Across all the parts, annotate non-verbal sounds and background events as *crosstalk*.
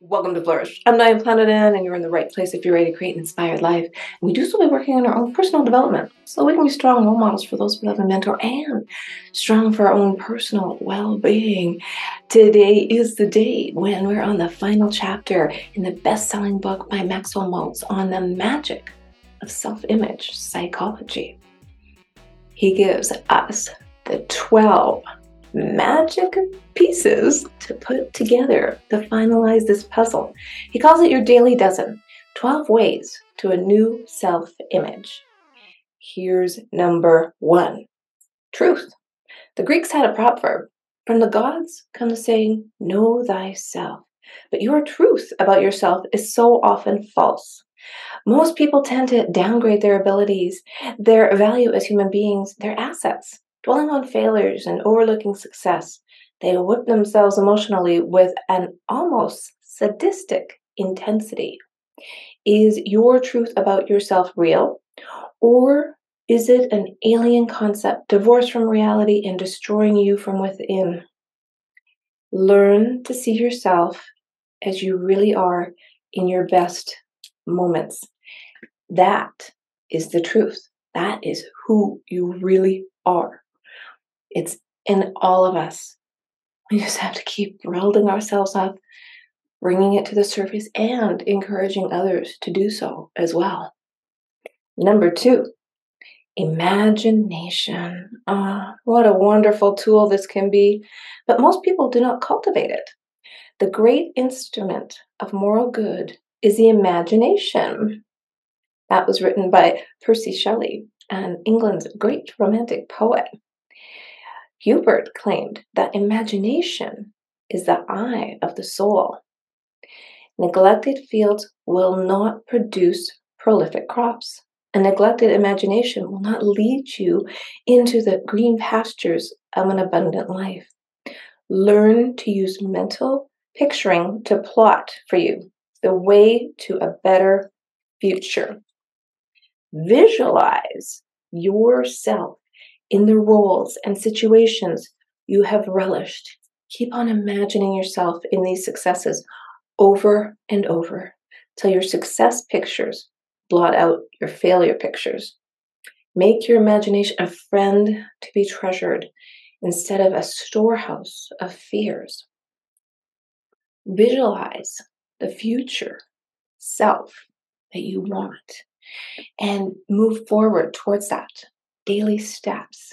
Welcome to Flourish. I'm Diane Planidin, and you're in the right place if you're ready to create an inspired life. We do so by working on our own personal development so we can be strong role models for those we love and mentor and strong for our own personal well being. Today is the day when we're on the final chapter in the best selling book by Maxwell Maltz on the magic of self image psychology. He gives us the 12 magic pieces to put together to finalize this puzzle. He calls it your daily dozen 12 ways to a new self image. Here's number one truth. The Greeks had a proverb from the gods comes saying, Know thyself. But your truth about yourself is so often false. Most people tend to downgrade their abilities, their value as human beings, their assets dwelling on failures and overlooking success, they whip themselves emotionally with an almost sadistic intensity. Is your truth about yourself real? Or is it an alien concept divorced from reality and destroying you from within? Learn to see yourself as you really are in your best moments. That is the truth. That is who you really are. It's in all of us. We just have to keep building ourselves up, bringing it to the surface, and encouraging others to do so as well. Number two, imagination. Ah, what a wonderful tool this can be, but most people do not cultivate it. The great instrument of moral good is the imagination. That was written by Percy Shelley, and England's great romantic poet. Joubert claimed that imagination is the eye of the soul. Neglected fields will not produce prolific crops. A neglected imagination will not lead you into the green pastures of an abundant life. Learn to use mental picturing to plot for you the way to a better future. Visualize yourself in the roles and situations you have relished. Keep on imagining yourself in these successes over and over till your success pictures blot out your failure pictures. Make your imagination a friend to be treasured instead of a storehouse of fears. Visualize the future self that you want and move forward towards that daily steps,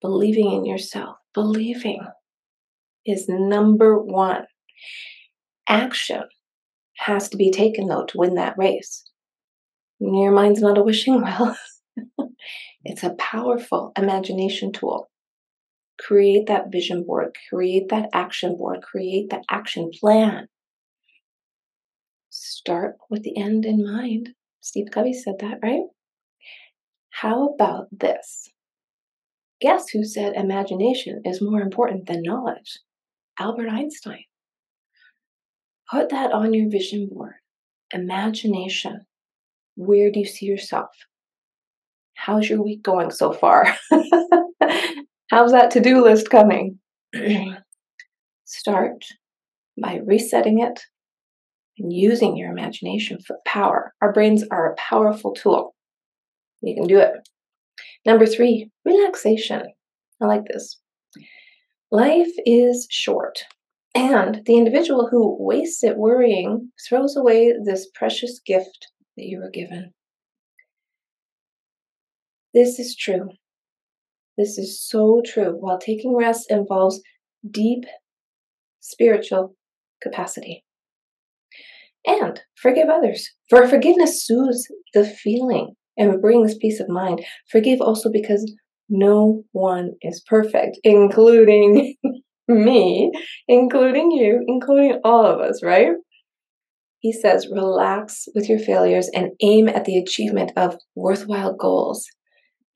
believing in yourself. Believing is number one. Action has to be taken, though, to win that race. Your mind's not a wishing well. *laughs* it's a powerful imagination tool. Create that vision board, create that action board, create that action plan. Start with the end in mind. Steve Covey said that, right? How about this? Guess who said imagination is more important than knowledge? Albert Einstein. Put that on your vision board. Imagination. Where do you see yourself? How's your week going so far? *laughs* How's that to do list coming? *clears throat* Start by resetting it and using your imagination for power. Our brains are a powerful tool. You can do it. Number three, relaxation. I like this. Life is short, and the individual who wastes it worrying throws away this precious gift that you were given. This is true. This is so true. While taking rest involves deep spiritual capacity. And forgive others. For forgiveness soothes the feeling and brings peace of mind. Forgive also because no one is perfect, including *laughs* me, including you, including all of us, right? He says, relax with your failures and aim at the achievement of worthwhile goals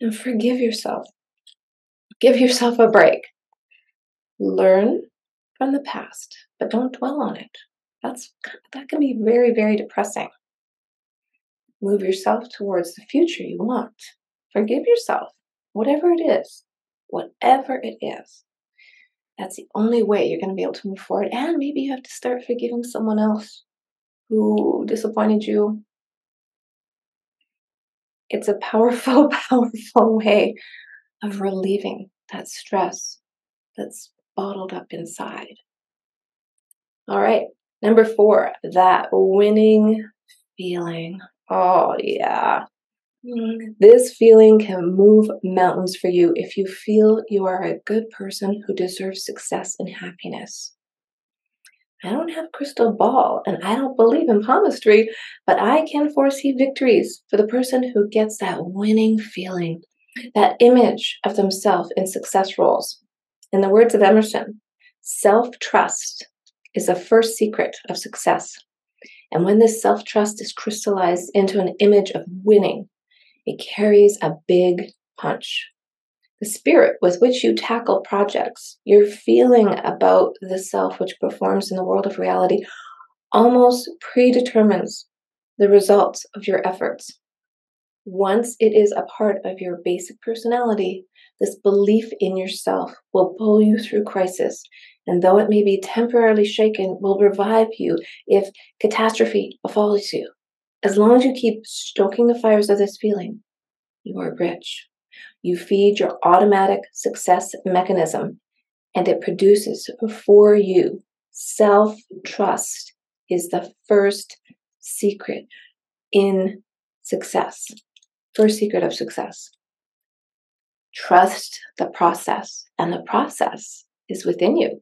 and forgive yourself. Give yourself a break. Learn from the past, but don't dwell on it. That's that can be very, very depressing. Move yourself towards the future you want. Forgive yourself, whatever it is, whatever it is. That's the only way you're going to be able to move forward. And maybe you have to start forgiving someone else who disappointed you. It's a powerful, *laughs* powerful way of relieving that stress that's bottled up inside. All right, number four, that winning feeling. Oh, yeah. Mm-hmm. This feeling can move mountains for you if you feel you are a good person who deserves success and happiness. I don't have a crystal ball and I don't believe in palmistry, but I can foresee victories for the person who gets that winning feeling, that image of themselves in success roles. In the words of Emerson, self trust is the first secret of success. And when this self trust is crystallized into an image of winning, it carries a big punch. The spirit with which you tackle projects, your feeling about the self which performs in the world of reality, almost predetermines the results of your efforts. Once it is a part of your basic personality, this belief in yourself will pull you through crisis, and though it may be temporarily shaken, will revive you if catastrophe befalls you. As long as you keep stoking the fires of this feeling, you are rich. You feed your automatic success mechanism and it produces for you self trust is the first secret in success. First secret of success. Trust the process, and the process is within you.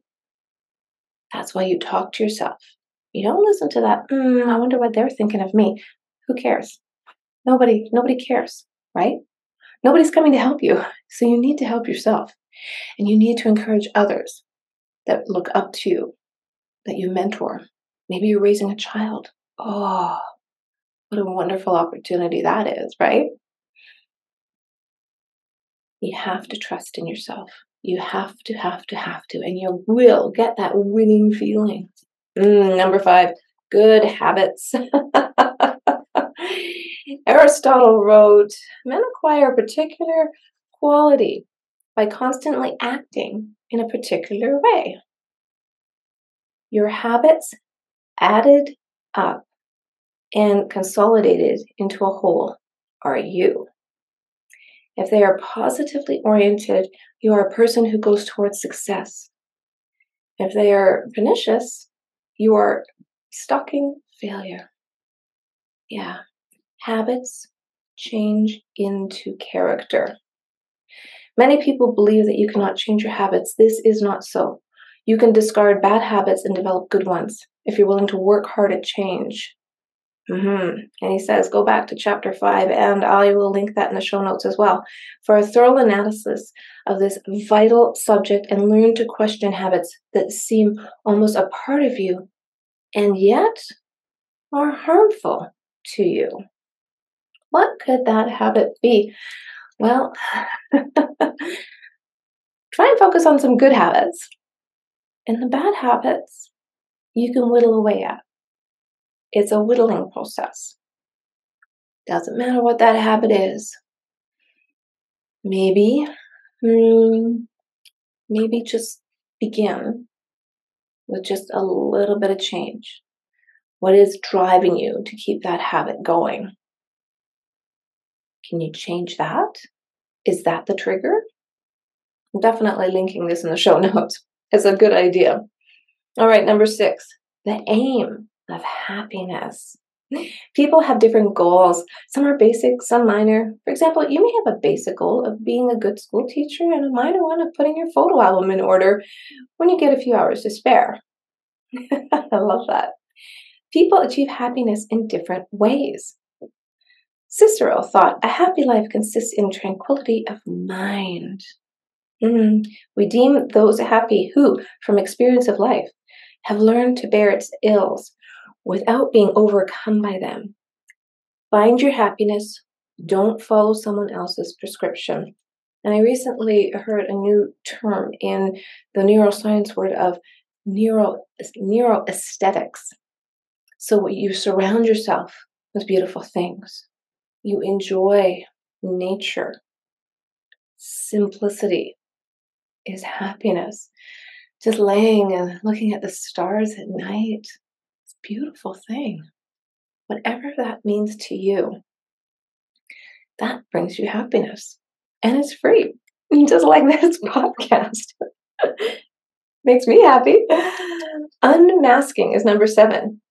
That's why you talk to yourself. You don't listen to that, mm, I wonder what they're thinking of me. Who cares? Nobody, nobody cares, right? Nobody's coming to help you. *laughs* So you need to help yourself. And you need to encourage others that look up to you, that you mentor. Maybe you're raising a child. Oh, what a wonderful opportunity that is, right? You have to trust in yourself. You have to, have to, have to, and you will get that winning feeling. Mm, number five, good habits. *laughs* Aristotle wrote Men acquire a particular quality by constantly acting in a particular way. Your habits added up and consolidated into a whole are you. If they are positively oriented, you are a person who goes towards success. If they are pernicious, you are stalking failure. Yeah, habits change into character. Many people believe that you cannot change your habits. This is not so. You can discard bad habits and develop good ones if you're willing to work hard at change. Mm-hmm. And he says, go back to chapter five, and I will link that in the show notes as well for a thorough analysis of this vital subject and learn to question habits that seem almost a part of you and yet are harmful to you. What could that habit be? Well, *laughs* try and focus on some good habits. And the bad habits, you can whittle away at. It's a whittling process. Doesn't matter what that habit is. Maybe, hmm, maybe just begin with just a little bit of change. What is driving you to keep that habit going? Can you change that? Is that the trigger? I'm definitely linking this in the show *laughs* notes. It's a good idea. All right, number six, the aim of happiness. People have different goals. Some are basic, some minor. For example, you may have a basic goal of being a good school teacher and a minor one of putting your photo album in order when you get a few hours to spare. *laughs* I love that. People achieve happiness in different ways. Cicero thought a happy life consists in tranquility of mind. Mm. We deem those happy who, from experience of life, have learned to bear its ills without being overcome by them. Find your happiness. Don't follow someone else's prescription. And I recently heard a new term in the neuroscience word of neuro, neuroaesthetics. So you surround yourself with beautiful things you enjoy nature. Simplicity is happiness. just laying and looking at the stars at night. Beautiful thing. Whatever that means to you, that brings you happiness. And it's free, *laughs* just like this podcast. *laughs* Makes me happy. Unmasking is number seven.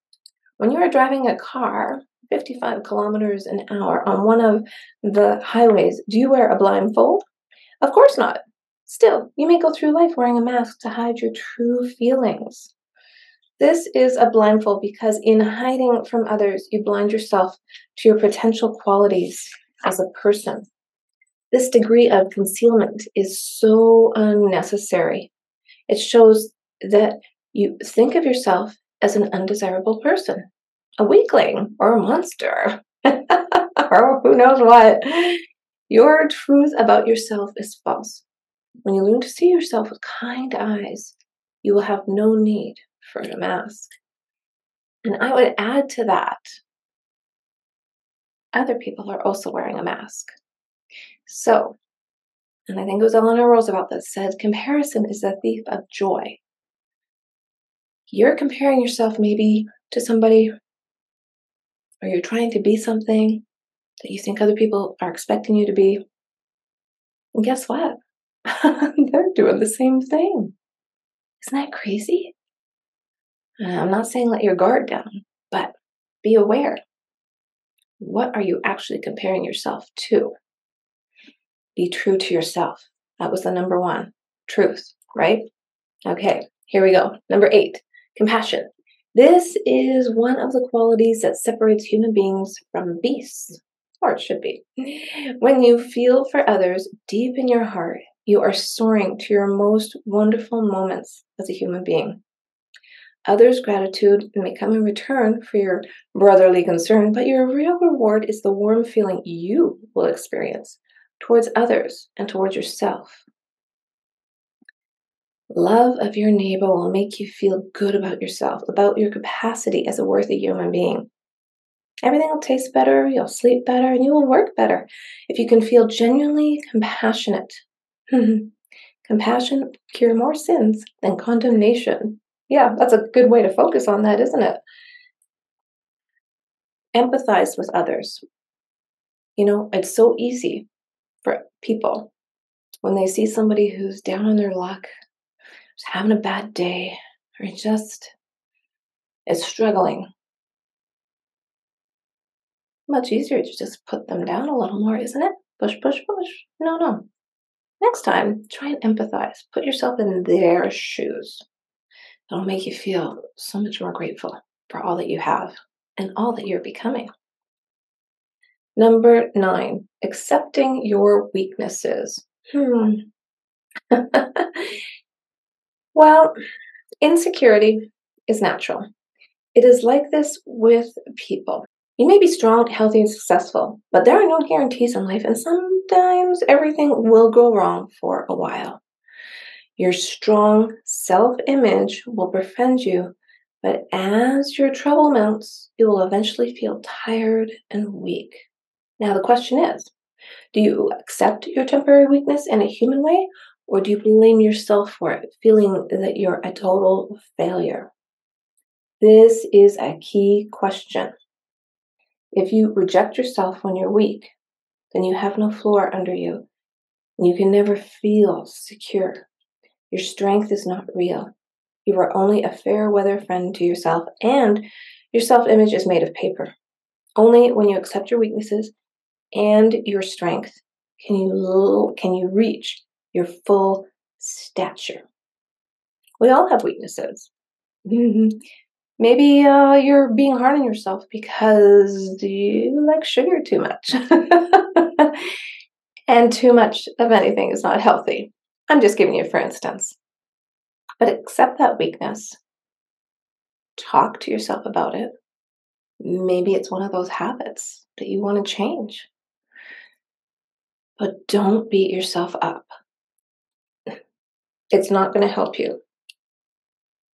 When you are driving a car 55 kilometers an hour on one of the highways, do you wear a blindfold? Of course not. Still, you may go through life wearing a mask to hide your true feelings. This is a blindfold because in hiding from others, you blind yourself to your potential qualities as a person. This degree of concealment is so unnecessary. It shows that you think of yourself as an undesirable person, a weakling or a monster, *laughs* or who knows what. Your truth about yourself is false. When you learn to see yourself with kind eyes, you will have no need for a mask. And I would add to that other people are also wearing a mask. So, and I think it was Eleanor Roosevelt that said comparison is the thief of joy. You're comparing yourself maybe to somebody, or you're trying to be something that you think other people are expecting you to be. And guess what? *laughs* They're doing the same thing. Isn't that crazy? Uh, I'm not saying let your guard down, but be aware. What are you actually comparing yourself to? Be true to yourself. That was the number one truth, right? Okay, here we go. Number eight, compassion. This is one of the qualities that separates human beings from beasts, or it should be. When you feel for others deep in your heart, you are soaring to your most wonderful moments as a human being. Others' gratitude may come in return for your brotherly concern, but your real reward is the warm feeling you will experience towards others and towards yourself. Love of your neighbor will make you feel good about yourself, about your capacity as a worthy human being. Everything will taste better, you'll sleep better, and you will work better if you can feel genuinely compassionate. *laughs* Compassion cure more sins than condemnation. Yeah, that's a good way to focus on that, isn't it? Empathize with others. You know, it's so easy for people when they see somebody who's down on their luck, just having a bad day, or just is struggling. Much easier to just put them down a little more, isn't it? Push, push, push. No, no. Next time, try and empathize. Put yourself in their shoes. It'll make you feel so much more grateful for all that you have and all that you're becoming. Number nine, accepting your weaknesses. Hmm. *laughs* well, insecurity is natural. It is like this with people. You may be strong, healthy, and successful, but there are no guarantees in life, and sometimes everything will go wrong for a while. Your strong self image will befriend you, but as your trouble mounts, you will eventually feel tired and weak. Now, the question is do you accept your temporary weakness in a human way, or do you blame yourself for it, feeling that you're a total failure? This is a key question. If you reject yourself when you're weak, then you have no floor under you, and you can never feel secure. Your strength is not real. You are only a fair weather friend to yourself, and your self image is made of paper. Only when you accept your weaknesses and your strength can you can you reach your full stature. We all have weaknesses. *laughs* Maybe uh, you're being hard on yourself because you like sugar too much. *laughs* and too much of anything is not healthy. I'm just giving you for instance. But accept that weakness. Talk to yourself about it. Maybe it's one of those habits that you want to change. But don't beat yourself up. It's not going to help you.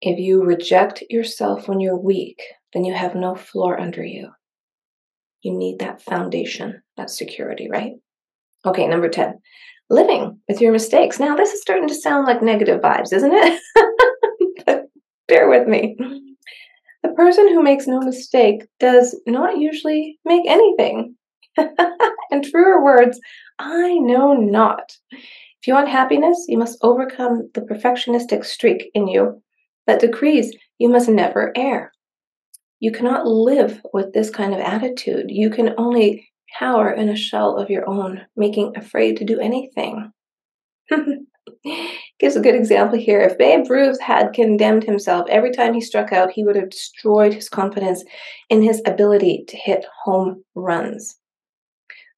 If you reject yourself when you're weak, then you have no floor under you. You need that foundation, that security, right? Okay, number 10, living with your mistakes. Now, this is starting to sound like negative vibes, isn't it? *laughs* But bear with me. The person who makes no mistake does not usually make anything. *laughs* and truer words, I know not. If you want happiness, you must overcome the perfectionistic streak in you that decrees you must never err. You cannot live with this kind of attitude. You can only cower in a shell of your own, making afraid to do anything. *laughs* Gives a good example here. If Babe Ruth had condemned himself every time he struck out, he would have destroyed his confidence in his ability to hit home runs.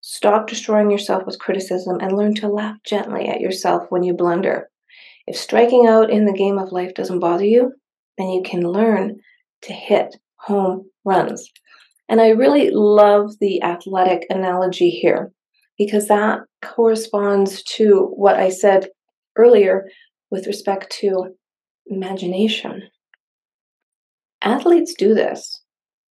Stop destroying yourself with criticism and learn to laugh gently at yourself when you blunder. If striking out in the game of life doesn't bother you, then you can learn to hit home runs. And I really love the athletic analogy here because that corresponds to what I said earlier with respect to imagination. Athletes do this,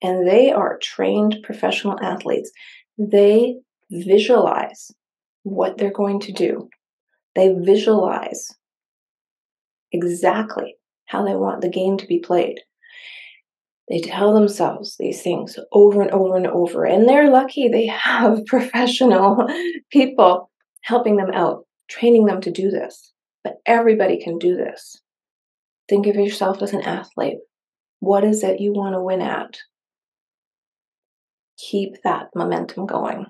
and they are trained professional athletes. They visualize what they're going to do, they visualize exactly how they want the game to be played. They tell themselves these things over and over and over, and they're lucky they *laughs* have professional people helping them out, training them to do this. But everybody can do this. Think of yourself as an athlete. What is it you want to win at? Keep that momentum going.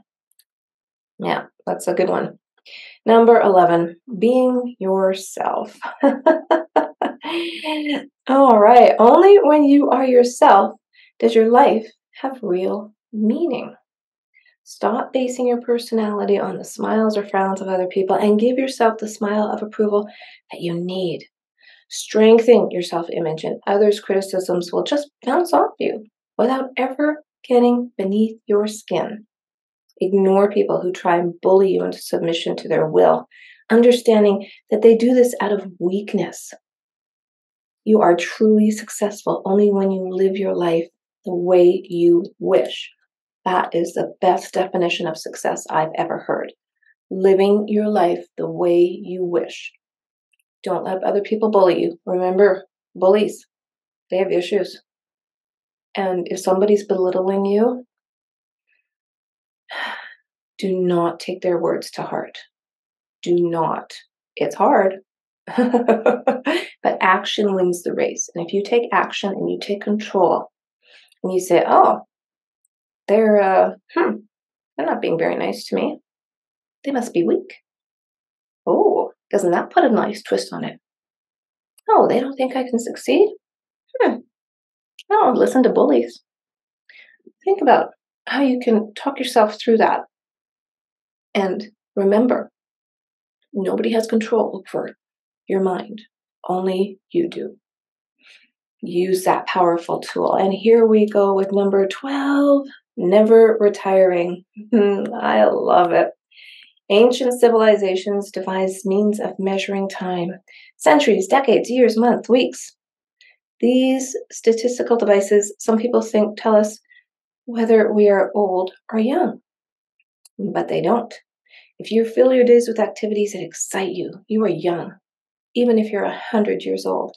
Yeah, that's a good one. Number 11, being yourself. *laughs* *gasps* All right. Only when you are yourself does your life have real meaning. Stop basing your personality on the smiles or frowns of other people and give yourself the smile of approval that you need. Strengthen your self image, and others' criticisms will just bounce off you without ever getting beneath your skin. Ignore people who try and bully you into submission to their will, understanding that they do this out of weakness you are truly successful only when you live your life the way you wish. That is the best definition of success I've ever heard. Living your life the way you wish. Don't let other people bully you. Remember, bullies, they have issues. And if somebody's belittling you, *sighs* do not take their words to heart. Do not. It's hard, *laughs* but action wins the race. And if you take action and you take control and you say, oh, they're, uh, hmm, they're not being very nice to me. They must be weak. Oh, doesn't that put a nice twist on it? Oh, they don't think I can succeed? Hmm. I don't listen to bullies. Think about how you can talk yourself through that. And remember, nobody has control over your mind. Only you do. Use that powerful tool. And here we go with number 12 never retiring. Hmm, I love it. Ancient civilizations devised means of measuring time centuries, decades, years, months, weeks. These statistical devices, some people think, tell us whether we are old or young, but they don't. If you fill your days with activities that excite you, you are young even if you're 100 years old.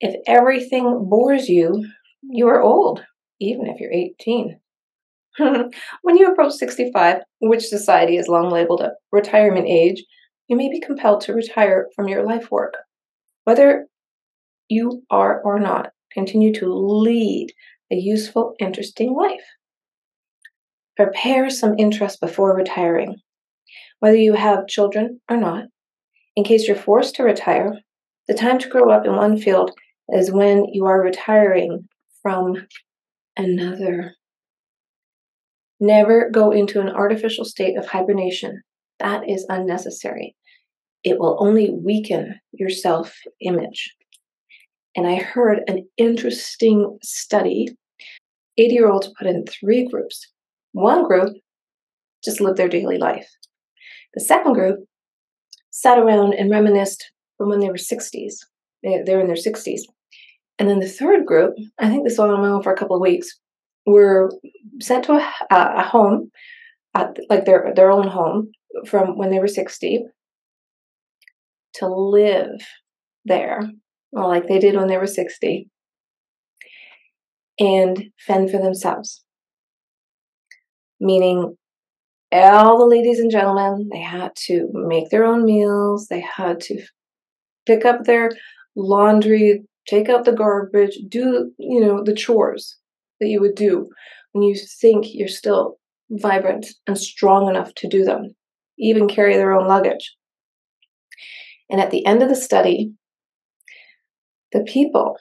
If everything bores you, you are old, even if you're 18. *laughs* when you approach 65, which society has long labeled a retirement age, you may be compelled to retire from your life work. Whether you are or not, continue to lead a useful, interesting life. Prepare some interest before retiring. Whether you have children or not, in case you're forced to retire, the time to grow up in one field is when you are retiring from another. Never go into an artificial state of hibernation. That is unnecessary. It will only weaken your self image. And I heard an interesting study 80 year olds put in three groups. One group just lived their daily life. The second group sat around and reminisced from when they were 60s. They're in their 60s. And then the third group, I think this went on for a couple of weeks, were sent to a, a home, at, like their, their own home, from when they were 60 to live there, like they did when they were 60. and fend for themselves. Meaning, all the ladies and gentlemen, they had to make their own meals, they had to pick up their laundry, take out the garbage, do, you know, the chores that you would do when you think you're still vibrant and strong enough to do them, even carry their own luggage. And at the end of the study, the people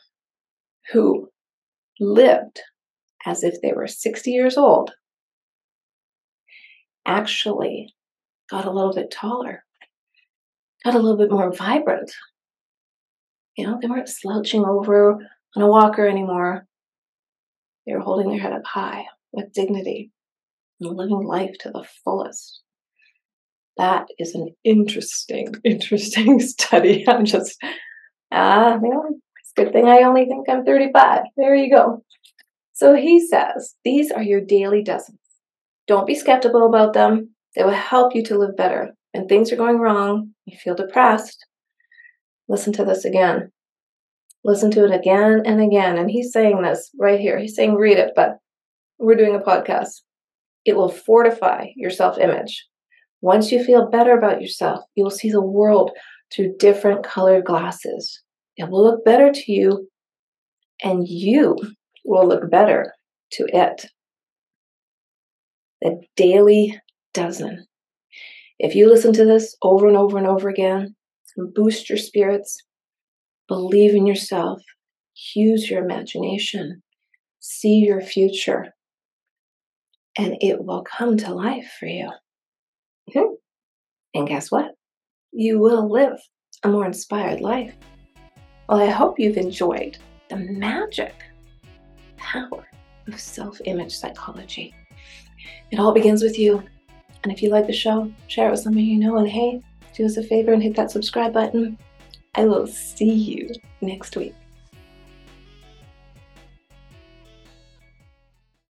who lived as if they were 60 years old actually got a little bit taller, got a little bit more vibrant. You know, they weren't slouching over on a walker anymore. They were holding their head up high with dignity and living life to the fullest. That is an interesting, *laughs* interesting study. *laughs* I'm just, ah, uh, you know, it's a good thing I only think I'm 35. There you go. So he says, these are your daily dozens. Don't be skeptical about them. They will help you to live better. When things are going wrong, you feel depressed, listen to this again. Listen to it again and again. And he's saying this right here. He's saying, read it, but we're doing a podcast. It will fortify your self image. Once you feel better about yourself, you will see the world through different colored glasses. It will look better to you, and you will look better to it. The daily dozen. If you listen to this over and over and over again, boost your spirits, believe in yourself, use your imagination, see your future, and it will come to life for you. Mm-hmm. And guess what? You will live a more inspired life. Well, I hope you've enjoyed the magic power of self image psychology. It all begins with you. And if you like the show, share it with someone you know. And hey, do us a favor and hit that subscribe button. I will see you next week.